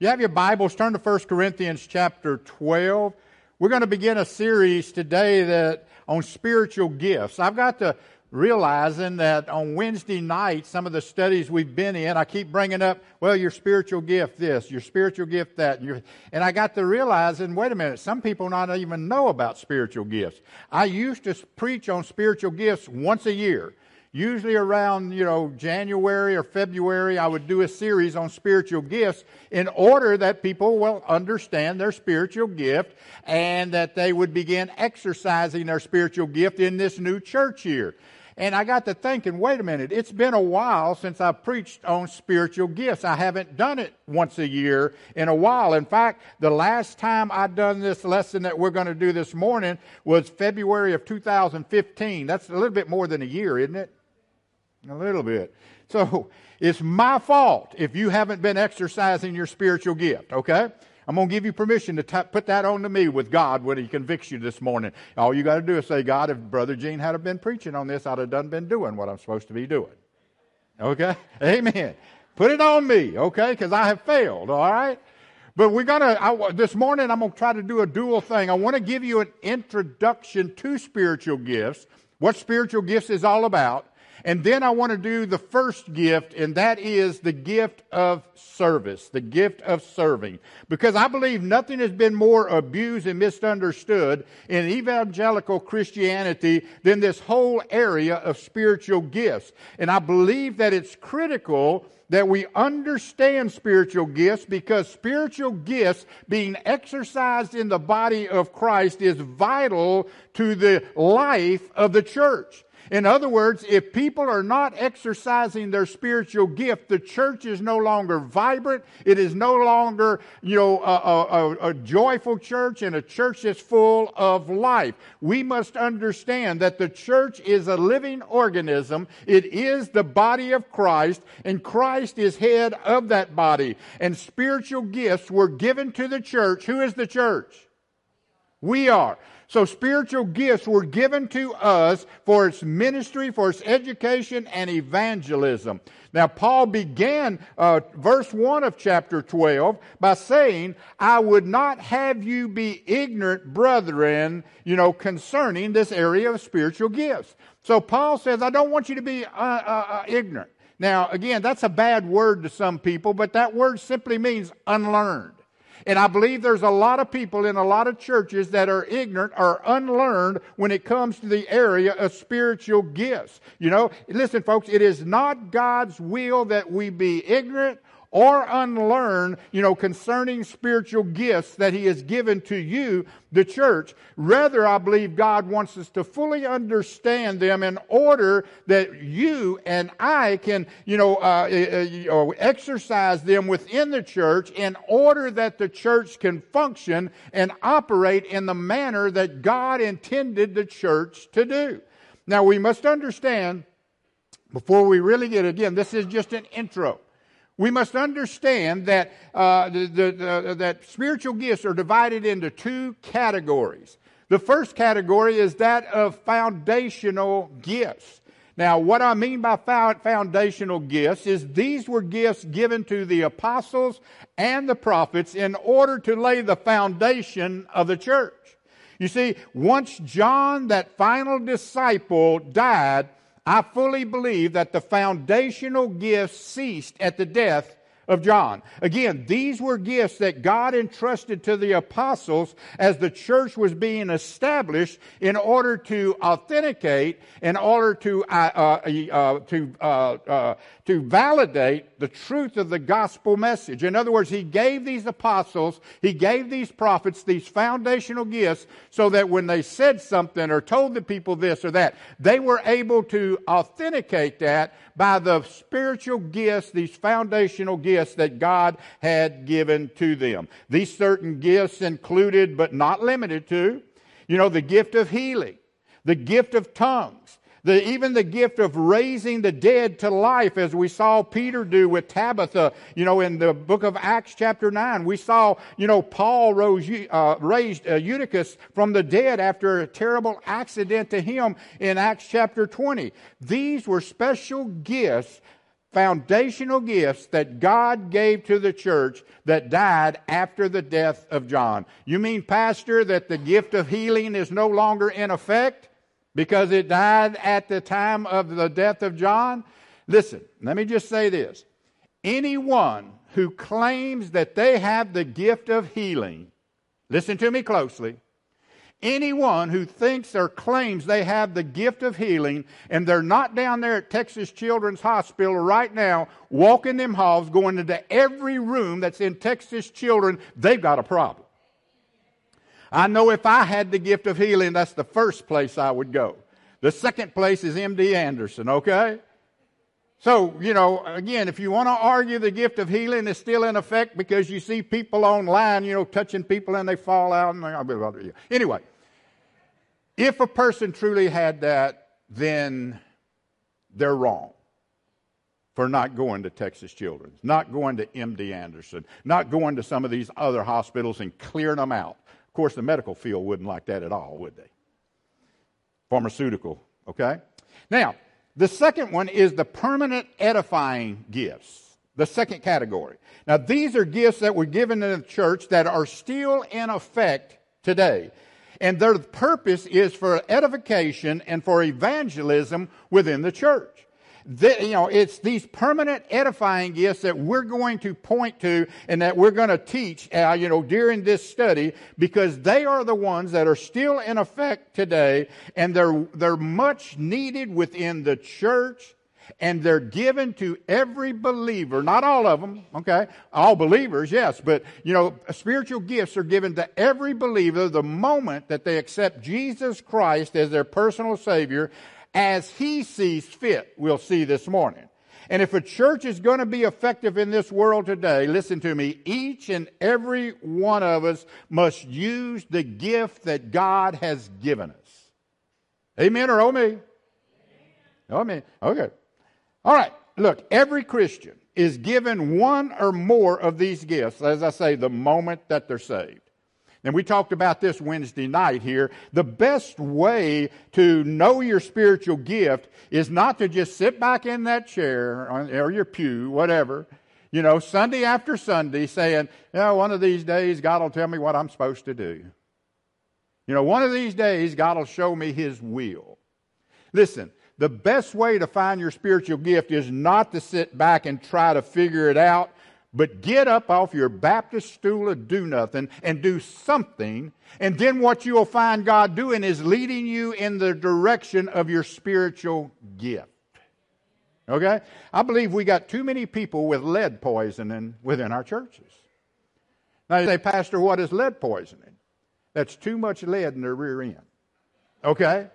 You have your Bibles, turn to 1 Corinthians chapter 12. We're going to begin a series today that on spiritual gifts. I've got to realizing that on Wednesday night, some of the studies we've been in, I keep bringing up, well, your spiritual gift this, your spiritual gift that, and, and I got to realizing, wait a minute, some people not even know about spiritual gifts. I used to preach on spiritual gifts once a year. Usually around, you know, January or February, I would do a series on spiritual gifts in order that people will understand their spiritual gift and that they would begin exercising their spiritual gift in this new church year. And I got to thinking, wait a minute, it's been a while since I preached on spiritual gifts. I haven't done it once a year in a while. In fact, the last time I done this lesson that we're going to do this morning was February of 2015. That's a little bit more than a year, isn't it? A little bit. So it's my fault if you haven't been exercising your spiritual gift, okay? I'm going to give you permission to t- put that on to me with God when He convicts you this morning. All you got to do is say, God, if Brother Gene had been preaching on this, I'd have done been doing what I'm supposed to be doing. Okay? Amen. Put it on me, okay? Because I have failed, all right? But we're going to, this morning, I'm going to try to do a dual thing. I want to give you an introduction to spiritual gifts, what spiritual gifts is all about. And then I want to do the first gift, and that is the gift of service, the gift of serving. Because I believe nothing has been more abused and misunderstood in evangelical Christianity than this whole area of spiritual gifts. And I believe that it's critical that we understand spiritual gifts because spiritual gifts being exercised in the body of Christ is vital to the life of the church. In other words, if people are not exercising their spiritual gift, the church is no longer vibrant. It is no longer, you know, a, a, a joyful church and a church that's full of life. We must understand that the church is a living organism. It is the body of Christ, and Christ is head of that body. And spiritual gifts were given to the church. Who is the church? We are. So spiritual gifts were given to us for its ministry, for its education and evangelism. Now, Paul began uh, verse 1 of chapter 12 by saying, I would not have you be ignorant, brethren, you know, concerning this area of spiritual gifts. So Paul says, I don't want you to be uh, uh, uh ignorant. Now, again, that's a bad word to some people, but that word simply means unlearned. And I believe there's a lot of people in a lot of churches that are ignorant or unlearned when it comes to the area of spiritual gifts. You know, listen, folks, it is not God's will that we be ignorant or unlearn, you know, concerning spiritual gifts that He has given to you, the church. Rather, I believe God wants us to fully understand them in order that you and I can, you know, uh, uh, uh, exercise them within the church in order that the church can function and operate in the manner that God intended the church to do. Now, we must understand, before we really get, again, this is just an intro we must understand that, uh, the, the, the, that spiritual gifts are divided into two categories. The first category is that of foundational gifts. Now, what I mean by foundational gifts is these were gifts given to the apostles and the prophets in order to lay the foundation of the church. You see, once John, that final disciple, died, I fully believe that the foundational gifts ceased at the death of John. Again, these were gifts that God entrusted to the apostles as the church was being established in order to authenticate, in order to, uh, uh, uh, to, uh, uh, to validate the truth of the gospel message. In other words, he gave these apostles, he gave these prophets these foundational gifts so that when they said something or told the people this or that, they were able to authenticate that by the spiritual gifts, these foundational gifts that God had given to them. These certain gifts included, but not limited to, you know, the gift of healing, the gift of tongues, the, even the gift of raising the dead to life, as we saw Peter do with Tabitha, you know, in the book of Acts, chapter 9. We saw, you know, Paul rose, uh, raised uh, Eutychus from the dead after a terrible accident to him in Acts chapter 20. These were special gifts foundational gifts that God gave to the church that died after the death of John. You mean, Pastor, that the gift of healing is no longer in effect because it died at the time of the death of John? Listen, let me just say this. Anyone who claims that they have the gift of healing, listen to me closely, Anyone who thinks or claims they have the gift of healing and they're not down there at Texas Children's Hospital right now walking them halls, going into every room that's in Texas Children, they've got a problem. I know if I had the gift of healing, that's the first place I would go. The second place is MD Anderson, okay? So, you know, again, if you want to argue the gift of healing is still in effect because you see people online, you know, touching people and they fall out and they, anyway, if a person truly had that, then they're wrong for not going to Texas Children's, not going to MD Anderson, not going to some of these other hospitals and clearing them out. Of course, the medical field wouldn't like that at all, would they? Pharmaceutical, okay? Now, the second one is the permanent edifying gifts, the second category. Now, these are gifts that were given to the church that are still in effect today. And their purpose is for edification and for evangelism within the church the, you know, it's these permanent edifying gifts that we're going to point to and that we're going to teach, uh, you know, during this study because they are the ones that are still in effect today and they're, they're much needed within the church and they're given to every believer, not all of them, okay? All believers, yes, but you know, spiritual gifts are given to every believer the moment that they accept Jesus Christ as their personal Savior as he sees fit, we'll see this morning. And if a church is going to be effective in this world today, listen to me, each and every one of us must use the gift that God has given us. Amen or oh me? Oh me. Okay. All right. Look, every Christian is given one or more of these gifts, as I say, the moment that they're saved. And we talked about this Wednesday night here. The best way to know your spiritual gift is not to just sit back in that chair or your pew, whatever, you know, Sunday after Sunday saying, you know, one of these days God will tell me what I'm supposed to do. You know, one of these days God will show me His will. Listen, the best way to find your spiritual gift is not to sit back and try to figure it out but get up off your Baptist stool and do nothing and do something. And then what you'll find God doing is leading you in the direction of your spiritual gift. Okay? I believe we got too many people with lead poisoning within our churches. Now you say, Pastor, what is lead poisoning? That's too much lead in their rear end. Okay?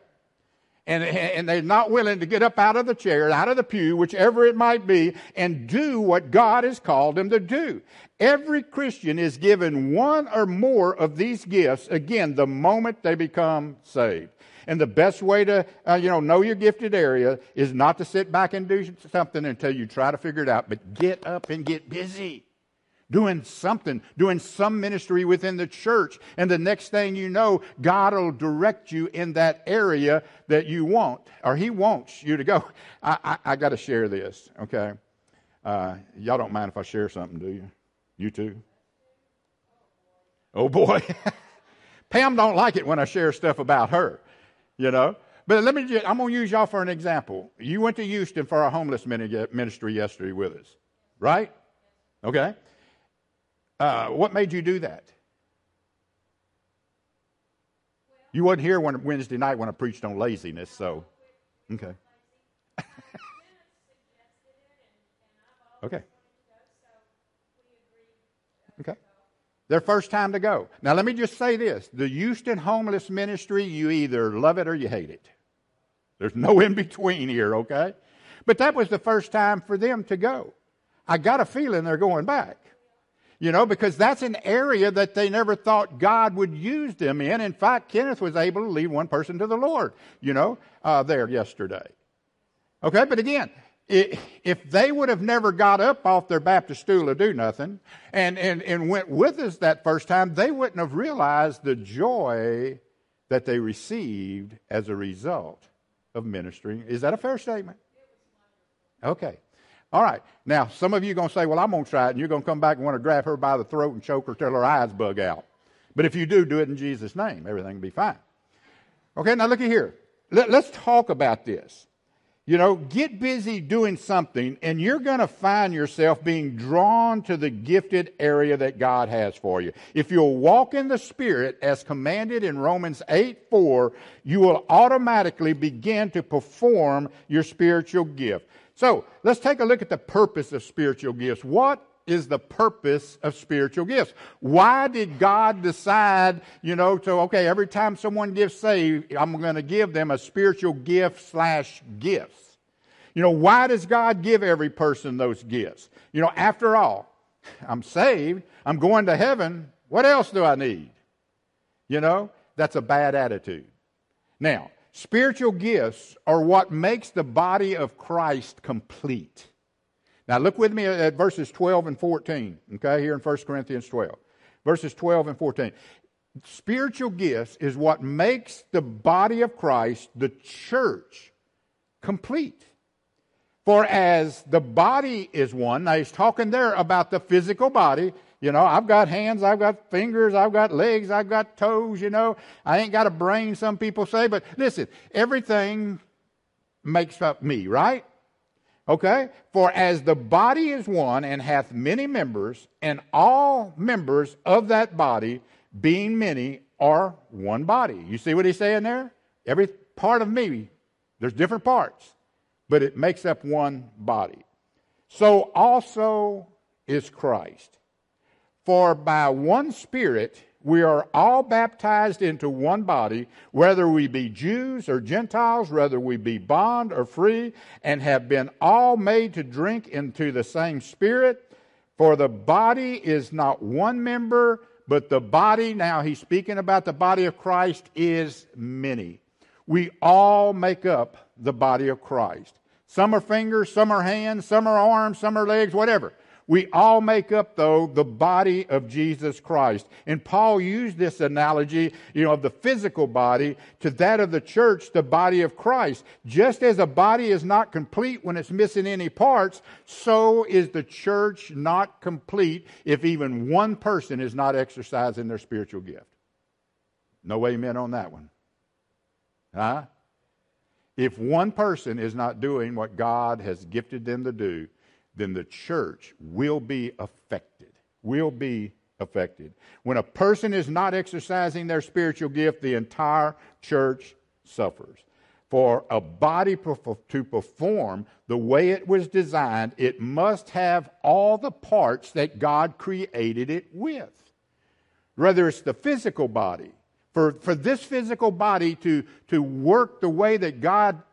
And, and they're not willing to get up out of the chair, out of the pew, whichever it might be, and do what God has called them to do. Every Christian is given one or more of these gifts, again, the moment they become saved. And the best way to, uh, you know, know your gifted area is not to sit back and do something until you try to figure it out, but get up and get busy doing something, doing some ministry within the church. And the next thing you know, God will direct you in that area that you want, or He wants you to go. I, I, I got to share this, okay? Uh, y'all don't mind if I share something, do you? You too? Oh boy. Pam don't like it when I share stuff about her, you know. But let me just, I'm going to use y'all for an example. You went to Houston for our homeless ministry yesterday with us, right? Okay. Uh, what made you do that? You wasn't here when, Wednesday night when I preached on laziness, so okay. okay. Okay. Their first time to go. Now, let me just say this the Houston Homeless Ministry, you either love it or you hate it. There's no in between here, okay? But that was the first time for them to go. I got a feeling they're going back. You know, because that's an area that they never thought God would use them in. In fact, Kenneth was able to lead one person to the Lord, you know, uh, there yesterday. Okay, but again, if they would have never got up off their Baptist stool to do nothing and, and, and went with us that first time, they wouldn't have realized the joy that they received as a result of ministering. Is that a fair statement? Okay. All right. Now, some of you are going to say, well, I'm going to try it, and you're going to come back and want to grab her by the throat and choke her till her eyes bug out. But if you do, do it in Jesus' name. Everything will be fine. Okay, now look at here. Let, let's talk about this. You know, get busy doing something, and you're going to find yourself being drawn to the gifted area that God has for you. If you'll walk in the Spirit as commanded in Romans 8 4, you will automatically begin to perform your spiritual gift. So let's take a look at the purpose of spiritual gifts. What is the purpose of spiritual gifts? Why did God decide, you know, to, okay, every time someone gets saved, I'm going to give them a spiritual gift slash gifts? You know, why does God give every person those gifts? You know, after all, I'm saved, I'm going to heaven. What else do I need? You know, that's a bad attitude. Now, Spiritual gifts are what makes the body of Christ complete. Now, look with me at verses 12 and 14, okay, here in 1 Corinthians 12. Verses 12 and 14. Spiritual gifts is what makes the body of Christ, the church, complete. For as the body is one, now he's talking there about the physical body, you know, I've got hands, I've got fingers, I've got legs, I've got toes, you know. I ain't got a brain, some people say, but listen, everything makes up me, right? Okay? For as the body is one and hath many members, and all members of that body, being many, are one body. You see what he's saying there? Every part of me, there's different parts, but it makes up one body. So also is Christ. For by one Spirit we are all baptized into one body, whether we be Jews or Gentiles, whether we be bond or free, and have been all made to drink into the same Spirit. For the body is not one member, but the body, now he's speaking about the body of Christ, is many. We all make up the body of Christ. Some are fingers, some are hands, some are arms, some are legs, whatever. We all make up, though, the body of Jesus Christ. And Paul used this analogy, you know, of the physical body to that of the church, the body of Christ. Just as a body is not complete when it's missing any parts, so is the church not complete if even one person is not exercising their spiritual gift. No amen on that one. Huh? If one person is not doing what God has gifted them to do, then the church will be affected. Will be affected. When a person is not exercising their spiritual gift, the entire church suffers. For a body to perform the way it was designed, it must have all the parts that God created it with. Whether it's the physical body, for, for this physical body to, to work the way that God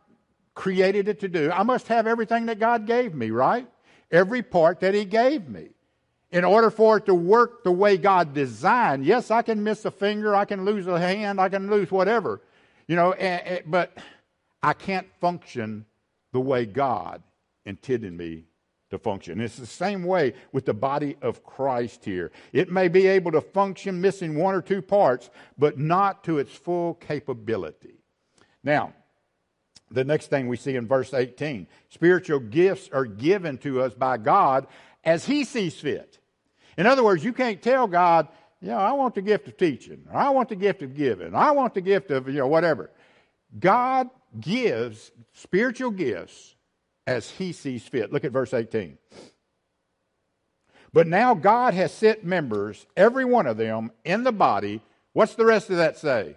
created it to do, I must have everything that God gave me, right? Every part that He gave me. In order for it to work the way God designed, yes, I can miss a finger, I can lose a hand, I can lose whatever, you know, but I can't function the way God intended me to function. It's the same way with the body of Christ here. It may be able to function missing one or two parts, but not to its full capability. Now, the next thing we see in verse 18 spiritual gifts are given to us by God as He sees fit. In other words, you can't tell God, you know, I want the gift of teaching, or I want the gift of giving, I want the gift of, you know, whatever. God gives spiritual gifts as He sees fit. Look at verse 18. But now God has set members, every one of them, in the body. What's the rest of that say?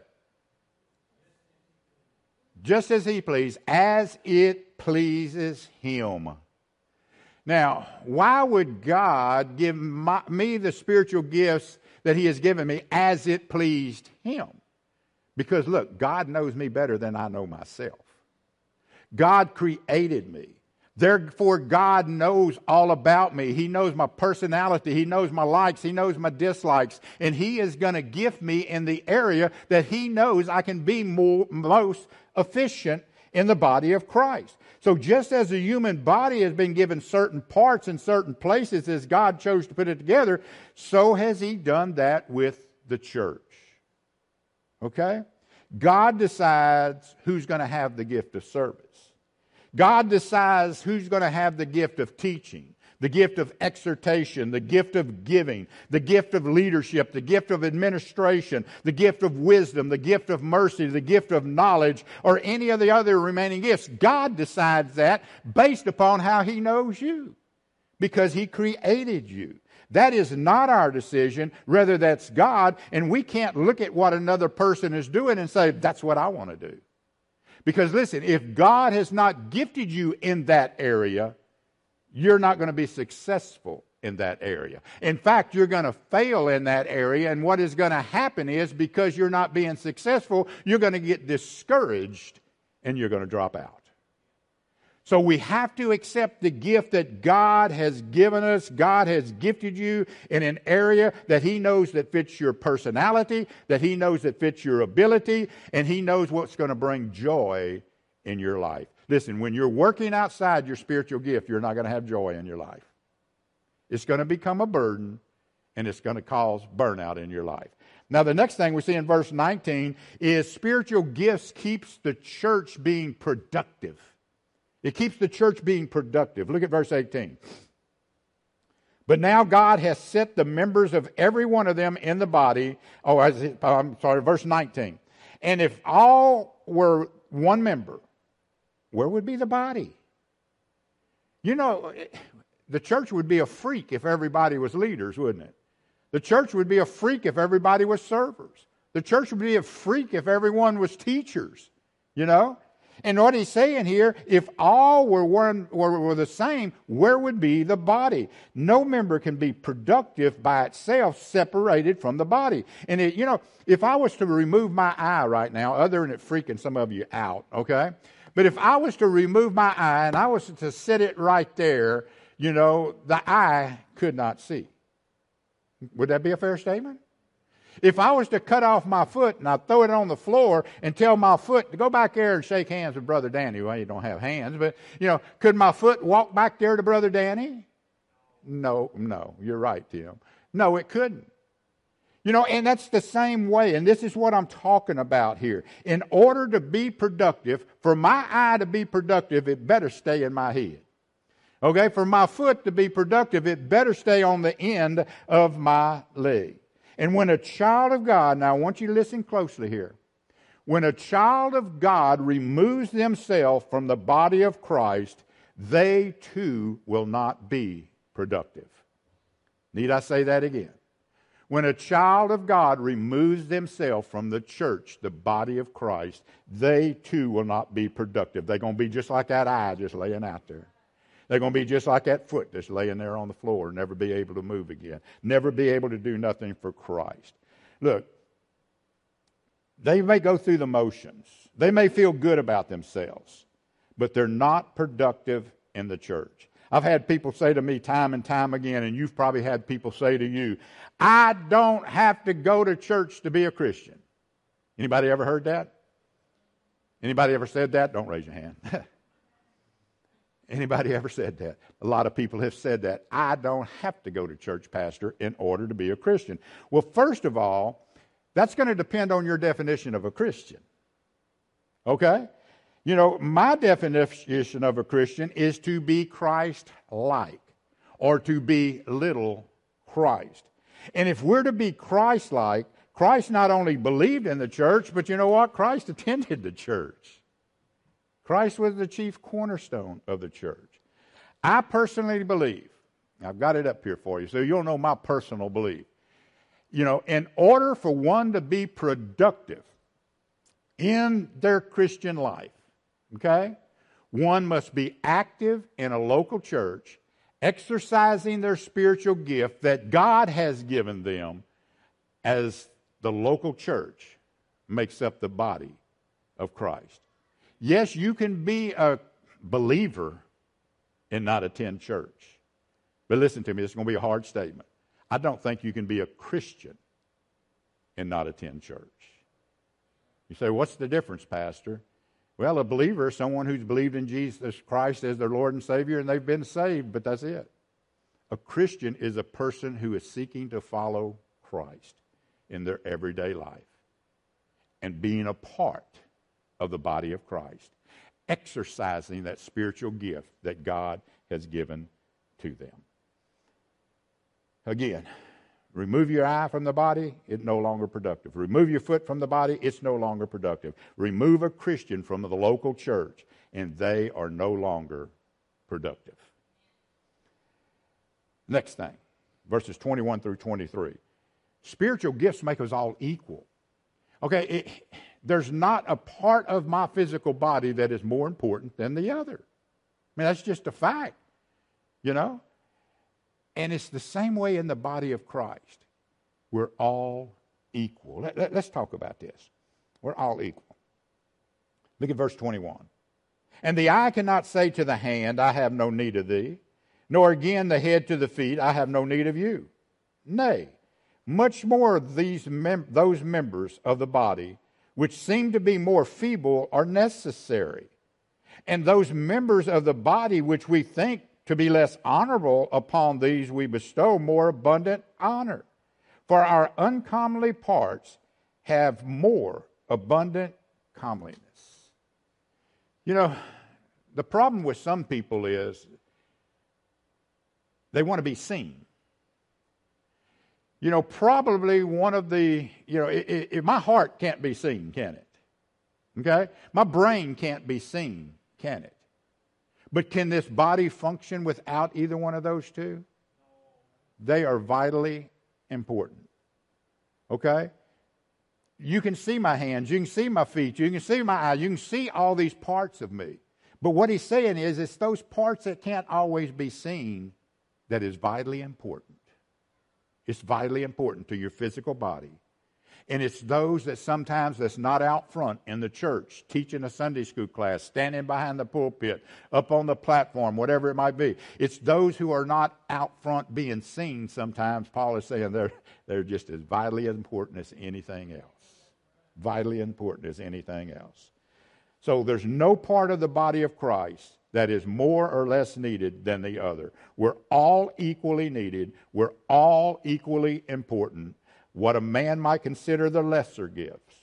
Just as he pleased, as it pleases him. Now, why would God give my, me the spiritual gifts that he has given me as it pleased him? Because look, God knows me better than I know myself. God created me. Therefore, God knows all about me. He knows my personality. He knows my likes. He knows my dislikes. And He is going to gift me in the area that He knows I can be more, most efficient in the body of Christ. So just as the human body has been given certain parts in certain places as God chose to put it together, so has He done that with the church. Okay? God decides who's going to have the gift of service. God decides who's going to have the gift of teaching, the gift of exhortation, the gift of giving, the gift of leadership, the gift of administration, the gift of wisdom, the gift of mercy, the gift of knowledge, or any of the other remaining gifts. God decides that based upon how He knows you because He created you. That is not our decision. Rather, that's God. And we can't look at what another person is doing and say, that's what I want to do. Because listen, if God has not gifted you in that area, you're not going to be successful in that area. In fact, you're going to fail in that area. And what is going to happen is because you're not being successful, you're going to get discouraged and you're going to drop out. So we have to accept the gift that God has given us. God has gifted you in an area that He knows that fits your personality, that He knows that fits your ability, and He knows what's going to bring joy in your life. Listen, when you're working outside your spiritual gift, you're not going to have joy in your life. It's going to become a burden and it's going to cause burnout in your life. Now, the next thing we see in verse 19 is spiritual gifts keeps the church being productive. It keeps the church being productive. Look at verse 18. But now God has set the members of every one of them in the body. Oh, I'm sorry, verse 19. And if all were one member, where would be the body? You know, the church would be a freak if everybody was leaders, wouldn't it? The church would be a freak if everybody was servers. The church would be a freak if everyone was teachers, you know? And what he's saying here, if all were, one, were, were the same, where would be the body? No member can be productive by itself separated from the body. And it, you know, if I was to remove my eye right now, other than it freaking some of you out, okay? But if I was to remove my eye and I was to set it right there, you know, the eye could not see. Would that be a fair statement? If I was to cut off my foot and I throw it on the floor and tell my foot to go back there and shake hands with Brother Danny, well, you don't have hands, but, you know, could my foot walk back there to Brother Danny? No, no, you're right, Tim. No, it couldn't. You know, and that's the same way, and this is what I'm talking about here. In order to be productive, for my eye to be productive, it better stay in my head. Okay, for my foot to be productive, it better stay on the end of my leg. And when a child of God, now I want you to listen closely here. When a child of God removes themselves from the body of Christ, they too will not be productive. Need I say that again? When a child of God removes themselves from the church, the body of Christ, they too will not be productive. They're going to be just like that eye just laying out there. They're going to be just like that foot that's laying there on the floor, never be able to move again, never be able to do nothing for Christ. Look, they may go through the motions, they may feel good about themselves, but they're not productive in the church. I've had people say to me time and time again, and you've probably had people say to you, I don't have to go to church to be a Christian. Anybody ever heard that? Anybody ever said that? Don't raise your hand. Anybody ever said that? A lot of people have said that. I don't have to go to church, Pastor, in order to be a Christian. Well, first of all, that's going to depend on your definition of a Christian. Okay? You know, my definition of a Christian is to be Christ like or to be little Christ. And if we're to be Christ like, Christ not only believed in the church, but you know what? Christ attended the church. Christ was the chief cornerstone of the church. I personally believe, I've got it up here for you, so you'll know my personal belief. You know, in order for one to be productive in their Christian life, okay, one must be active in a local church, exercising their spiritual gift that God has given them as the local church makes up the body of Christ. Yes, you can be a believer and not attend church. But listen to me, this is going to be a hard statement. I don't think you can be a Christian and not attend church. You say, what's the difference, Pastor? Well, a believer is someone who's believed in Jesus Christ as their Lord and Savior and they've been saved, but that's it. A Christian is a person who is seeking to follow Christ in their everyday life and being a part of the body of Christ. exercising that spiritual gift that God has given to them. Again, remove your eye from the body, it's no longer productive. Remove your foot from the body, it's no longer productive. Remove a Christian from the local church, and they are no longer productive. Next thing, verses 21 through 23. Spiritual gifts make us all equal. Okay, it, there's not a part of my physical body that is more important than the other. I mean, that's just a fact, you know? And it's the same way in the body of Christ. We're all equal. Let, us let, talk about this. We're all equal. Look at verse 21. And the eye cannot say to the hand, I have no need of thee, nor again the head to the feet, I have no need of you. Nay, much more these mem- those members of the body which seem to be more feeble are necessary. And those members of the body which we think to be less honorable, upon these we bestow more abundant honor. For our uncomely parts have more abundant comeliness. You know, the problem with some people is they want to be seen. You know, probably one of the, you know, it, it, my heart can't be seen, can it? Okay? My brain can't be seen, can it? But can this body function without either one of those two? They are vitally important. Okay? You can see my hands, you can see my feet, you can see my eyes, you can see all these parts of me. But what he's saying is, it's those parts that can't always be seen that is vitally important. It's vitally important to your physical body and it's those that sometimes that's not out front in the church, teaching a Sunday school class, standing behind the pulpit, up on the platform, whatever it might be. It's those who are not out front being seen sometimes, Paul is saying they're, they're just as vitally important as anything else. Vitally important as anything else. So there's no part of the body of Christ that is more or less needed than the other. We're all equally needed. We're all equally important. What a man might consider the lesser gifts,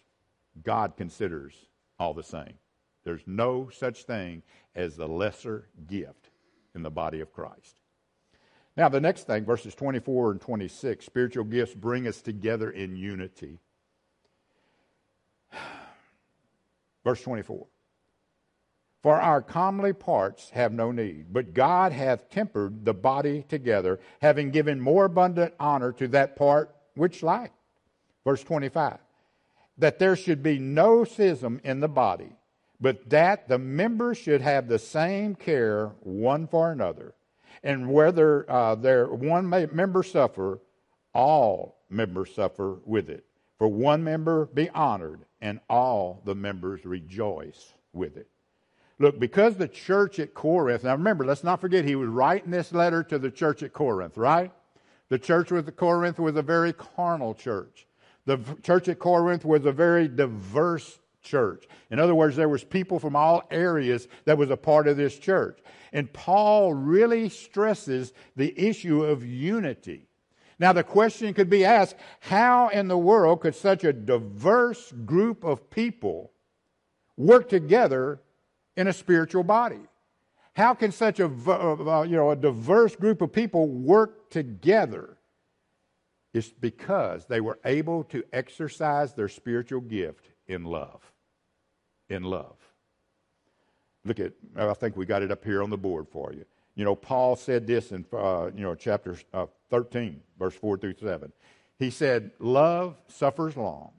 God considers all the same. There's no such thing as the lesser gift in the body of Christ. Now, the next thing, verses 24 and 26, spiritual gifts bring us together in unity. Verse 24. For our comely parts have no need, but God hath tempered the body together, having given more abundant honor to that part which like? Verse 25. That there should be no schism in the body, but that the members should have the same care one for another. And whether uh, there one member suffer, all members suffer with it. For one member be honored, and all the members rejoice with it. Look, because the church at Corinth, now remember, let's not forget he was writing this letter to the church at Corinth, right? The church with Corinth was a very carnal church. The church at Corinth was a very diverse church. In other words, there was people from all areas that was a part of this church. And Paul really stresses the issue of unity. Now, the question could be asked how in the world could such a diverse group of people work together in a spiritual body? How can such a, you know, a diverse group of people work together? It's because they were able to exercise their spiritual gift in love. In love. Look at, I think we got it up here on the board for you. You know, Paul said this in, uh, you know, chapter uh, 13, verse 4 through 7. He said, Love suffers long.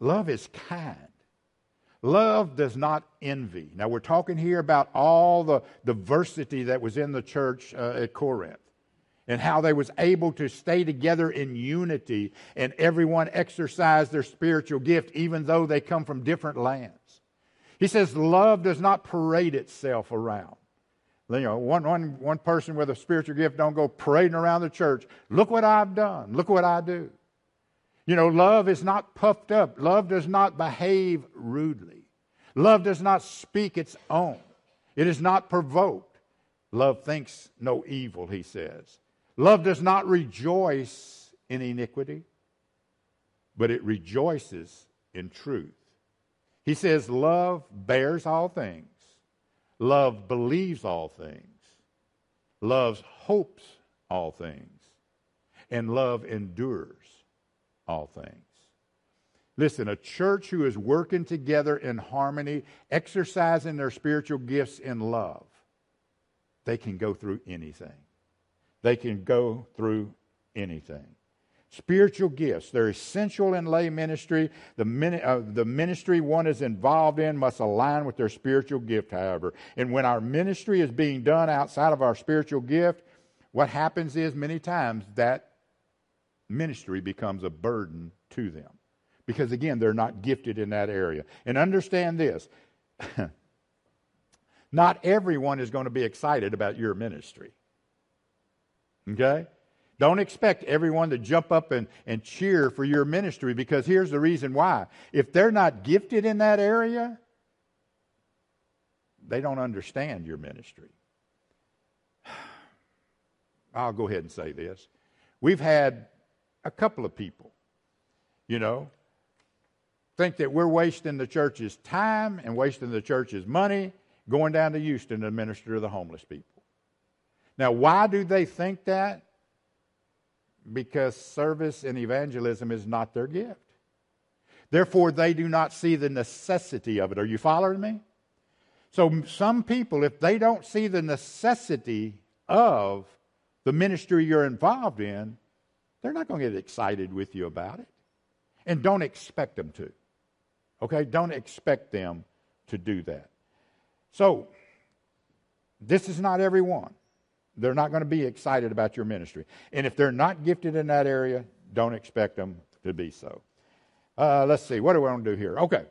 Love is kind. Love does not envy. Now, we're talking here about all the diversity that was in the church uh, at Corinth and how they was able to stay together in unity and everyone exercise their spiritual gift even though they come from different lands. He says love does not parade itself around. You know, one, one, one person with a spiritual gift don't go parading around the church. Look what I've done. Look what I do. You know, love is not puffed up. Love does not behave rudely. Love does not speak its own. It is not provoked. Love thinks no evil, he says. Love does not rejoice in iniquity, but it rejoices in truth. He says, Love bears all things, love believes all things, love hopes all things, and love endures all things. Listen, a church who is working together in harmony, exercising their spiritual gifts in love, they can go through anything. They can go through anything. Spiritual gifts, they're essential in lay ministry. The, min- uh, the ministry one is involved in must align with their spiritual gift, however. And when our ministry is being done outside of our spiritual gift, what happens is many times that ministry becomes a burden to them. Because again, they're not gifted in that area. And understand this not everyone is going to be excited about your ministry. Okay? Don't expect everyone to jump up and, and cheer for your ministry because here's the reason why. If they're not gifted in that area, they don't understand your ministry. I'll go ahead and say this. We've had a couple of people, you know, think that we're wasting the church's time and wasting the church's money going down to Houston to minister to the homeless people. Now, why do they think that? because service and evangelism is not their gift. Therefore, they do not see the necessity of it. Are you following me? So, some people, if they don't see the necessity of the ministry you're involved in, they're not going to get excited with you about it. And don't expect them to. Okay? Don't expect them to do that. So, this is not everyone. They're not going to be excited about your ministry. And if they're not gifted in that area, don't expect them to be so. Uh, let's see, what do we want to do here? Okay,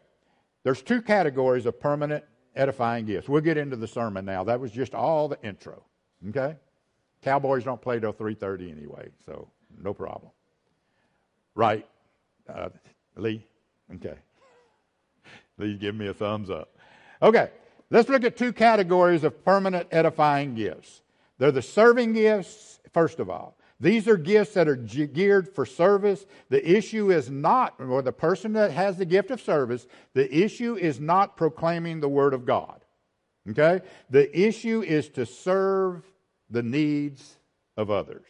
there's two categories of permanent edifying gifts. We'll get into the sermon now. That was just all the intro. Okay? Cowboys don't play till 3.30 anyway, so no problem. Right, uh, Lee? Okay. Lee, give me a thumbs up. Okay, let's look at two categories of permanent edifying gifts. They're the serving gifts, first of all. These are gifts that are geared for service. The issue is not, or the person that has the gift of service, the issue is not proclaiming the Word of God. Okay? The issue is to serve the needs of others.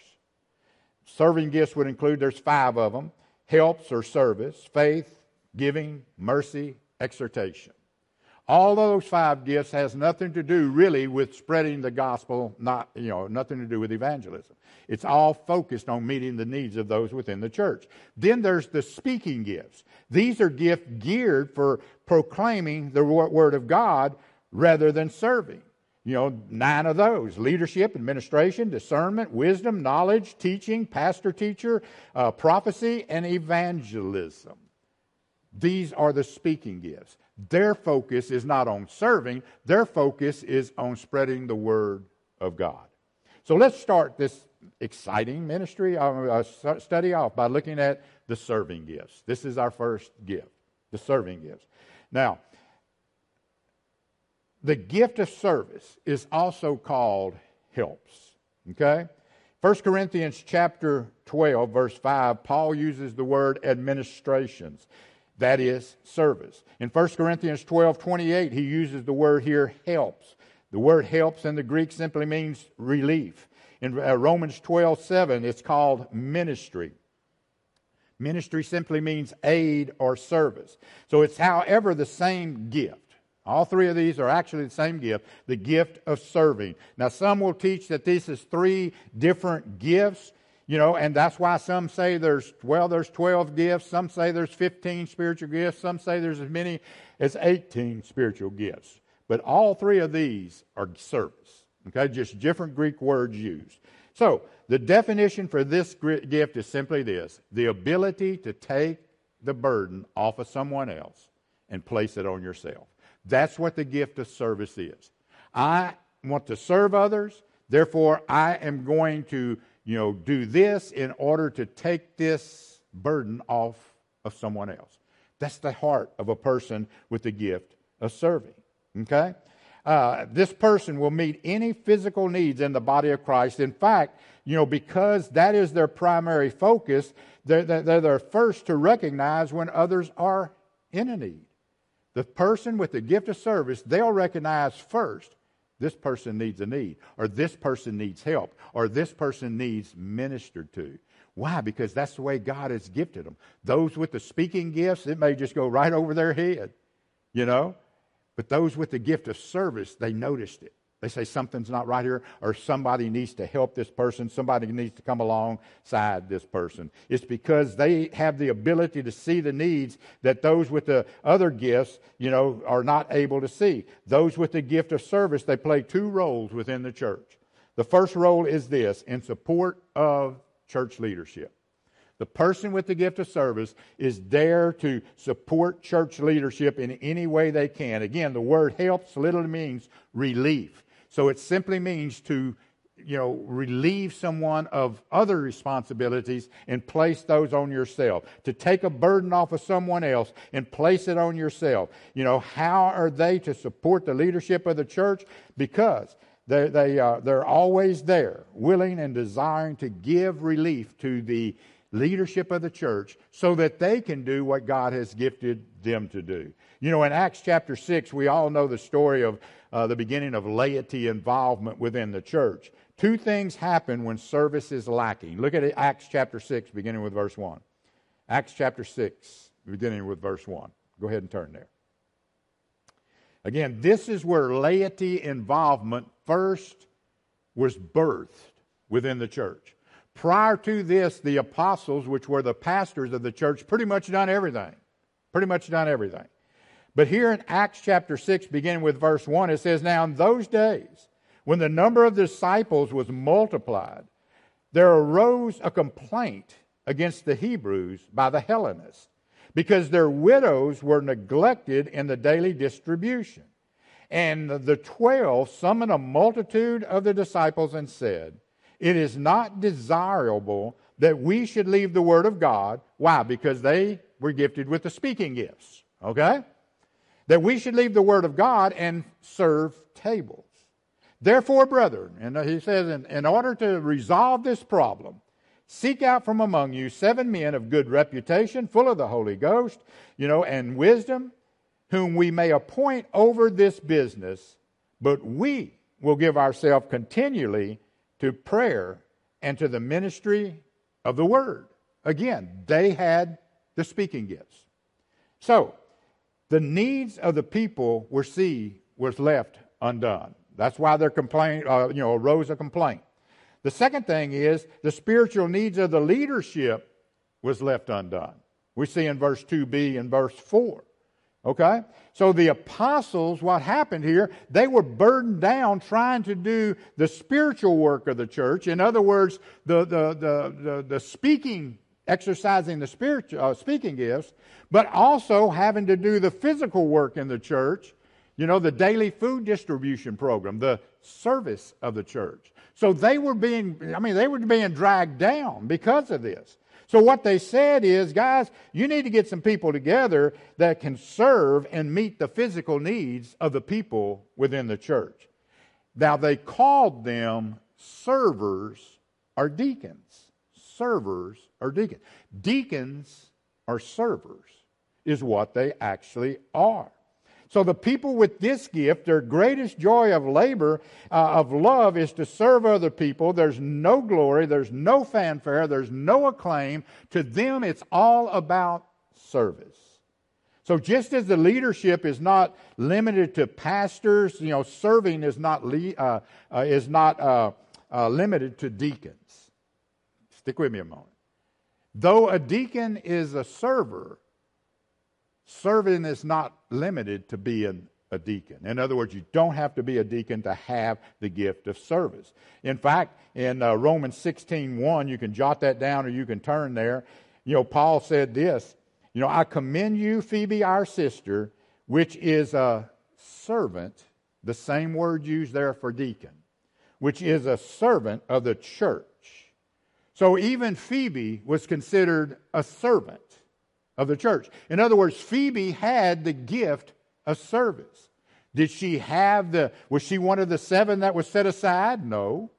Serving gifts would include, there's five of them helps or service, faith, giving, mercy, exhortation. All those five gifts has nothing to do really with spreading the gospel, not, you know, nothing to do with evangelism. It's all focused on meeting the needs of those within the church. Then there's the speaking gifts. These are gifts geared for proclaiming the word of God rather than serving. You know, nine of those leadership, administration, discernment, wisdom, knowledge, teaching, pastor teacher, uh, prophecy, and evangelism. These are the speaking gifts. Their focus is not on serving, their focus is on spreading the word of God. So let's start this exciting ministry uh, study off by looking at the serving gifts. This is our first gift, the serving gifts. Now, the gift of service is also called helps. Okay? 1 Corinthians chapter 12, verse 5, Paul uses the word administrations. That is service. In 1 Corinthians 12 28, he uses the word here helps. The word helps in the Greek simply means relief. In uh, Romans 12 7, it's called ministry. Ministry simply means aid or service. So it's, however, the same gift. All three of these are actually the same gift, the gift of serving. Now, some will teach that this is three different gifts. You know, and that's why some say there's, well, there's 12 gifts. Some say there's 15 spiritual gifts. Some say there's as many as 18 spiritual gifts. But all three of these are service. Okay, just different Greek words used. So, the definition for this gift is simply this the ability to take the burden off of someone else and place it on yourself. That's what the gift of service is. I want to serve others, therefore, I am going to you know, do this in order to take this burden off of someone else. That's the heart of a person with the gift of serving. Okay? Uh, this person will meet any physical needs in the body of Christ. In fact, you know, because that is their primary focus, they're, they're, they're first to recognize when others are in a need. The person with the gift of service, they'll recognize first this person needs a need, or this person needs help, or this person needs ministered to. Why? Because that's the way God has gifted them. Those with the speaking gifts, it may just go right over their head, you know? But those with the gift of service, they noticed it. They say something's not right here, or somebody needs to help this person, somebody needs to come alongside this person. It's because they have the ability to see the needs that those with the other gifts, you know, are not able to see. Those with the gift of service, they play two roles within the church. The first role is this in support of church leadership. The person with the gift of service is there to support church leadership in any way they can. Again, the word helps literally means relief. So it simply means to you know, relieve someone of other responsibilities and place those on yourself. To take a burden off of someone else and place it on yourself. You know, how are they to support the leadership of the church? Because they, they, uh, they're always there, willing and desiring to give relief to the leadership of the church so that they can do what God has gifted them to do. You know, in Acts chapter 6, we all know the story of uh, the beginning of laity involvement within the church. Two things happen when service is lacking. Look at Acts chapter 6, beginning with verse 1. Acts chapter 6, beginning with verse 1. Go ahead and turn there. Again, this is where laity involvement first was birthed within the church. Prior to this, the apostles, which were the pastors of the church, pretty much done everything. Pretty much done everything. But here in Acts chapter 6, beginning with verse 1, it says, Now in those days, when the number of disciples was multiplied, there arose a complaint against the Hebrews by the Hellenists, because their widows were neglected in the daily distribution. And the twelve summoned a multitude of the disciples and said, It is not desirable that we should leave the word of God. Why? Because they were gifted with the speaking gifts. Okay? That we should leave the Word of God and serve tables. Therefore, brethren, and uh, he says, in, in order to resolve this problem, seek out from among you seven men of good reputation, full of the Holy Ghost, you know, and wisdom, whom we may appoint over this business, but we will give ourselves continually to prayer and to the ministry of the word. Again, they had the speaking gifts. So, the needs of the people were see was left undone. That's why their complaint, uh, you know, arose a complaint. The second thing is the spiritual needs of the leadership was left undone. We see in verse 2b and verse 4. Okay? So the apostles, what happened here, they were burdened down trying to do the spiritual work of the church. In other words, the, the, the, the, the speaking exercising the spiritual, uh, speaking gifts, but also having to do the physical work in the church, you know, the daily food distribution program, the service of the church. So they were being, I mean, they were being dragged down because of this. So what they said is, guys, you need to get some people together that can serve and meet the physical needs of the people within the church. Now they called them servers or deacons servers or deacons. Deacons are servers, is what they actually are. So the people with this gift, their greatest joy of labor, uh, of love, is to serve other people. There's no glory, there's no fanfare, there's no acclaim. To them, it's all about service. So just as the leadership is not limited to pastors, you know, serving is not le- uh, uh, is not uh, uh, limited to deacons. Stick with me a moment. Though a deacon is a server, serving is not limited to being a deacon. In other words, you don't have to be a deacon to have the gift of service. In fact, in uh, Romans 16 1, you can jot that down or you can turn there. You know, Paul said this You know, I commend you, Phoebe, our sister, which is a servant, the same word used there for deacon, which is a servant of the church so even Phoebe was considered a servant of the church. In other words, Phoebe had the gift of service. Did she have the, was she one of the seven that was set aside? No.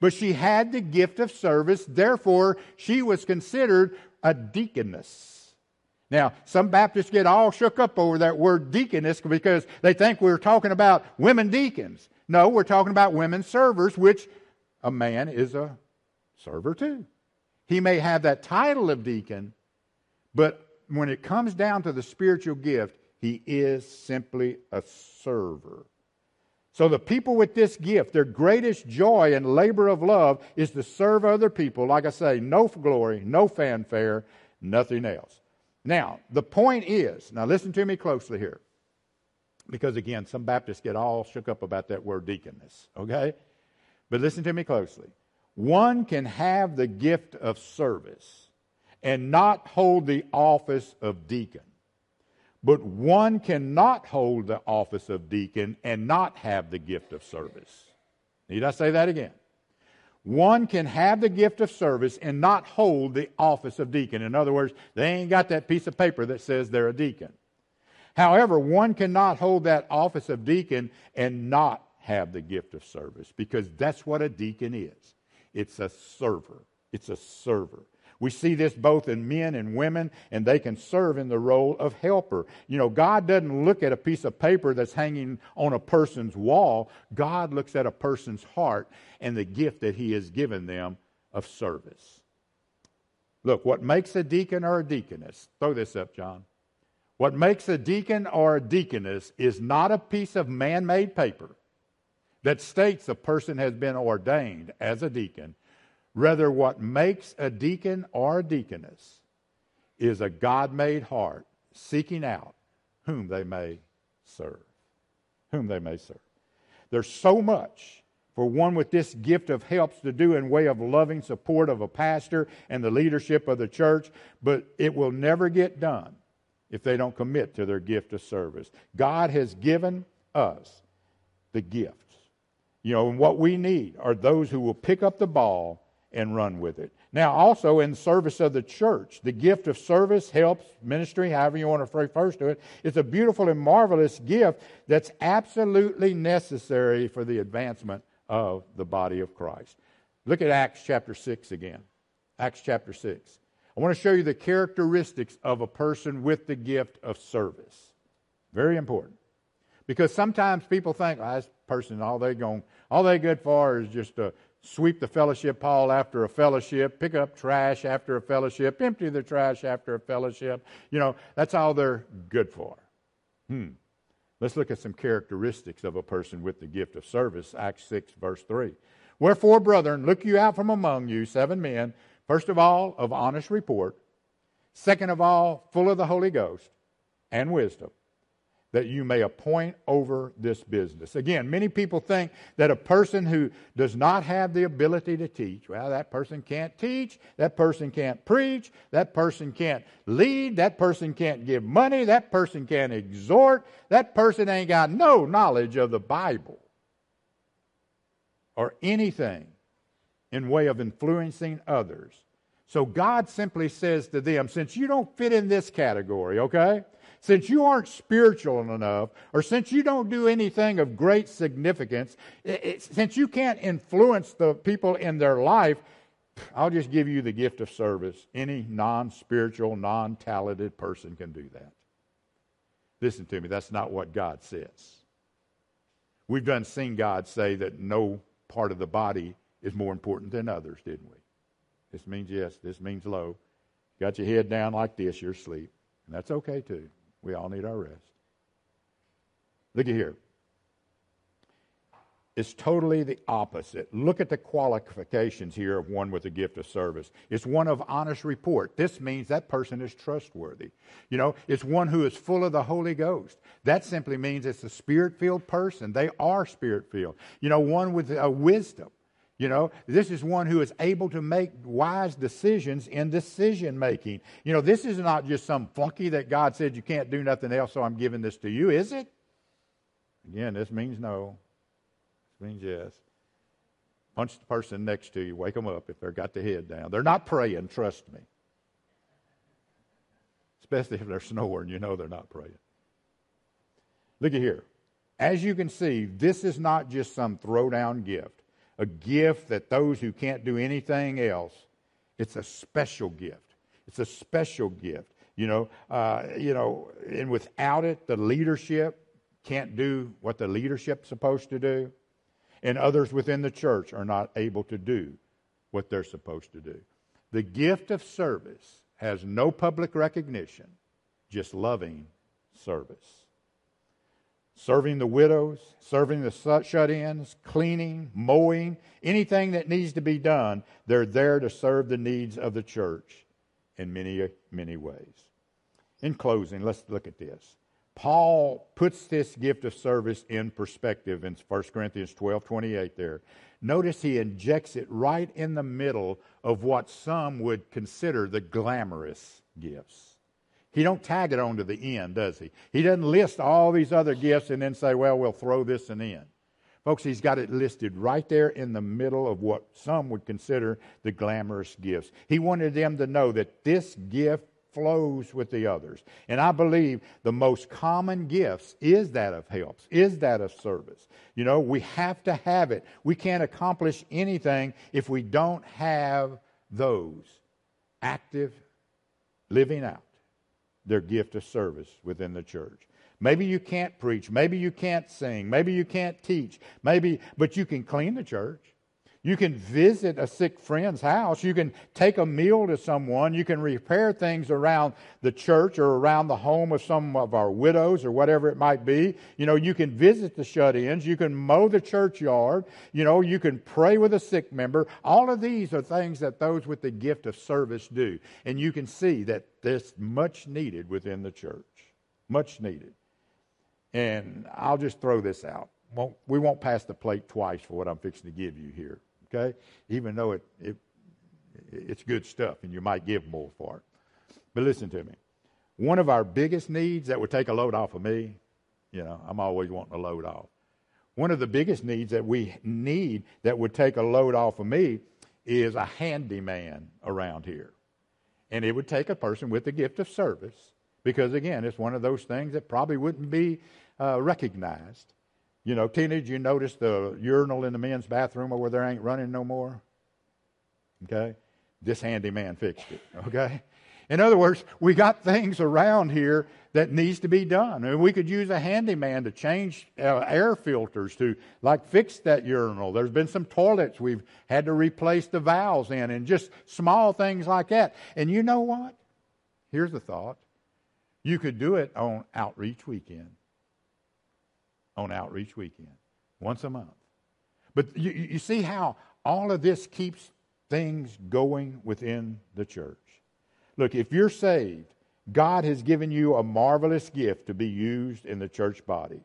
But she had the gift of service, therefore, she was considered a deaconess. Now, some Baptists get all shook up over that word deaconess because they think we're talking about women deacons. No, we're talking about women servers, which a man is a server too. He may have that title of deacon, but when it comes down to the spiritual gift, he is simply a server. So the people with this gift, their greatest joy and labor of love is to serve other people. Like I say, no glory, no fanfare, nothing else. Now, the point is, now listen to me closely here. Because again, some Baptists get all shook up about that word deaconess, okay? But listen to me closely. One can have the gift of service and not hold the office of deacon. But one cannot hold the office of deacon and not have the gift of service. Need I say that again? One can have the gift of service and not hold the office of deacon. In other words, they ain't got that piece of paper that says they're a deacon. However, one cannot hold that office of deacon and not have the gift of service because that's what a deacon is. It's a server. It's a server. We see this both in men and women, and they can serve in the role of helper. You know, God doesn't look at a piece of paper that's hanging on a person's wall. God looks at a person's heart and the gift that He has given them of service. Look, what makes a deacon or a deaconess, throw this up, John. What makes a deacon or a deaconess is not a piece of man made paper that states a person has been ordained as a deacon Rather, what makes a deacon or a deaconess is a God made heart seeking out whom they may serve. Whom they may serve. There's so much for one with this gift of helps to do in way of loving support of a pastor and the leadership of the church, but it will never get done if they don't commit to their gift of service. God has given us the gifts. You know, and what we need are those who will pick up the ball and run with it. Now, also in service of the church, the gift of service, helps, ministry, however you want to refer to it, is a beautiful and marvelous gift that's absolutely necessary for the advancement of the body of Christ. Look at Acts chapter 6 again. Acts chapter 6. I want to show you the characteristics of a person with the gift of service. Very important. Because sometimes people think, oh, this person, all they going, all they good for is just to sweep the fellowship hall after a fellowship, pick up trash after a fellowship, empty the trash after a fellowship. You know, that's all they're good for. Hmm. Let's look at some characteristics of a person with the gift of service. Acts 6, verse 3. Wherefore, brethren, look you out from among you seven men, first of all, of honest report, second of all, full of the Holy Ghost and wisdom that you may appoint over this business. Again, many people think that a person who does not have the ability to teach, well, that person can't teach, that person can't preach, that person can't lead, that person can't give money, that person can't exhort, that person ain't got no knowledge of the Bible or anything in way of influencing others. So God simply says to them, since you don't fit in this category, okay? Since you aren't spiritual enough, or since you don't do anything of great significance, it, it, since you can't influence the people in their life, I'll just give you the gift of service. Any non spiritual, non talented person can do that. Listen to me, that's not what God says. We've done seen God say that no part of the body is more important than others, didn't we? This means yes, this means low. Got your head down like this, you're asleep. And that's okay too. We all need our rest. Look at here. It's totally the opposite. Look at the qualifications here of one with a gift of service. It's one of honest report. This means that person is trustworthy. You know, it's one who is full of the Holy Ghost. That simply means it's a spirit filled person. They are spirit filled. You know, one with a wisdom. You know, this is one who is able to make wise decisions in decision making. You know, this is not just some flunky that God said you can't do nothing else, so I'm giving this to you, is it? Again, this means no. This means yes. Punch the person next to you, wake them up if they've got the head down. They're not praying, trust me. Especially if they're snoring, you know they're not praying. Look at here. As you can see, this is not just some throwdown gift a gift that those who can't do anything else, it's a special gift. It's a special gift. You know, uh, you know, and without it, the leadership can't do what the leadership's supposed to do, and others within the church are not able to do what they're supposed to do. The gift of service has no public recognition, just loving service. Serving the widows, serving the shut ins, cleaning, mowing, anything that needs to be done, they're there to serve the needs of the church in many, many ways. In closing, let's look at this. Paul puts this gift of service in perspective in 1 Corinthians 12 28 there. Notice he injects it right in the middle of what some would consider the glamorous gifts. He don't tag it on to the end, does he? He doesn't list all these other gifts and then say, well, we'll throw this in the. Folks, he's got it listed right there in the middle of what some would consider the glamorous gifts. He wanted them to know that this gift flows with the others. And I believe the most common gifts is that of helps, is that of service. You know, we have to have it. We can't accomplish anything if we don't have those active living out their gift of service within the church. Maybe you can't preach, maybe you can't sing, maybe you can't teach, maybe but you can clean the church. You can visit a sick friend's house. You can take a meal to someone. You can repair things around the church or around the home of some of our widows or whatever it might be. You know, you can visit the shut ins. You can mow the churchyard. You know, you can pray with a sick member. All of these are things that those with the gift of service do. And you can see that this much needed within the church. Much needed. And I'll just throw this out. we won't pass the plate twice for what I'm fixing to give you here okay? Even though it, it, it's good stuff and you might give more for it. But listen to me. One of our biggest needs that would take a load off of me, you know, I'm always wanting a load off. One of the biggest needs that we need that would take a load off of me is a handyman around here. And it would take a person with the gift of service because, again, it's one of those things that probably wouldn't be uh, recognized. You know, did you notice the urinal in the men's bathroom where there ain't running no more? Okay? This handyman fixed it. Okay? In other words, we got things around here that needs to be done. And we could use a handyman to change uh, air filters to like fix that urinal. There's been some toilets we've had to replace the valves in and just small things like that. And you know what? Here's a thought. You could do it on outreach weekend on Outreach Weekend, once a month. But you, you see how all of this keeps things going within the church. Look, if you're saved, God has given you a marvelous gift to be used in the church body.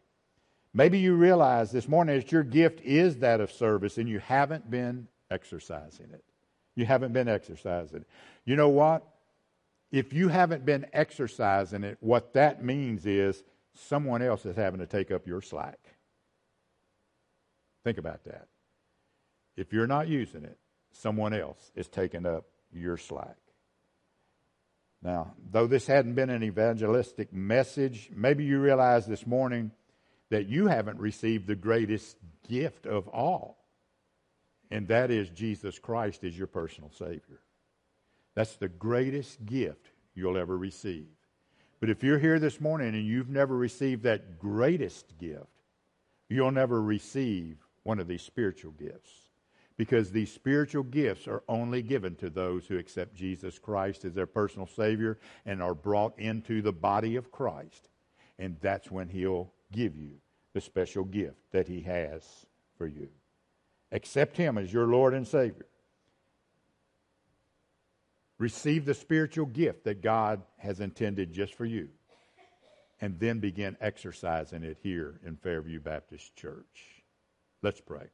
Maybe you realize this morning that your gift is that of service and you haven't been exercising it. You haven't been exercising it. You know what? If you haven't been exercising it, what that means is someone else is having to take up your slack. Think about that. If you're not using it, someone else is taking up your slack. Now, though this hadn't been an evangelistic message, maybe you realize this morning that you haven't received the greatest gift of all, and that is Jesus Christ as your personal Savior. That's the greatest gift you'll ever receive. But if you're here this morning and you've never received that greatest gift, you'll never receive one of these spiritual gifts. Because these spiritual gifts are only given to those who accept Jesus Christ as their personal Savior and are brought into the body of Christ. And that's when He'll give you the special gift that He has for you. Accept Him as your Lord and Savior. Receive the spiritual gift that God has intended just for you. And then begin exercising it here in Fairview Baptist Church. Let's pray.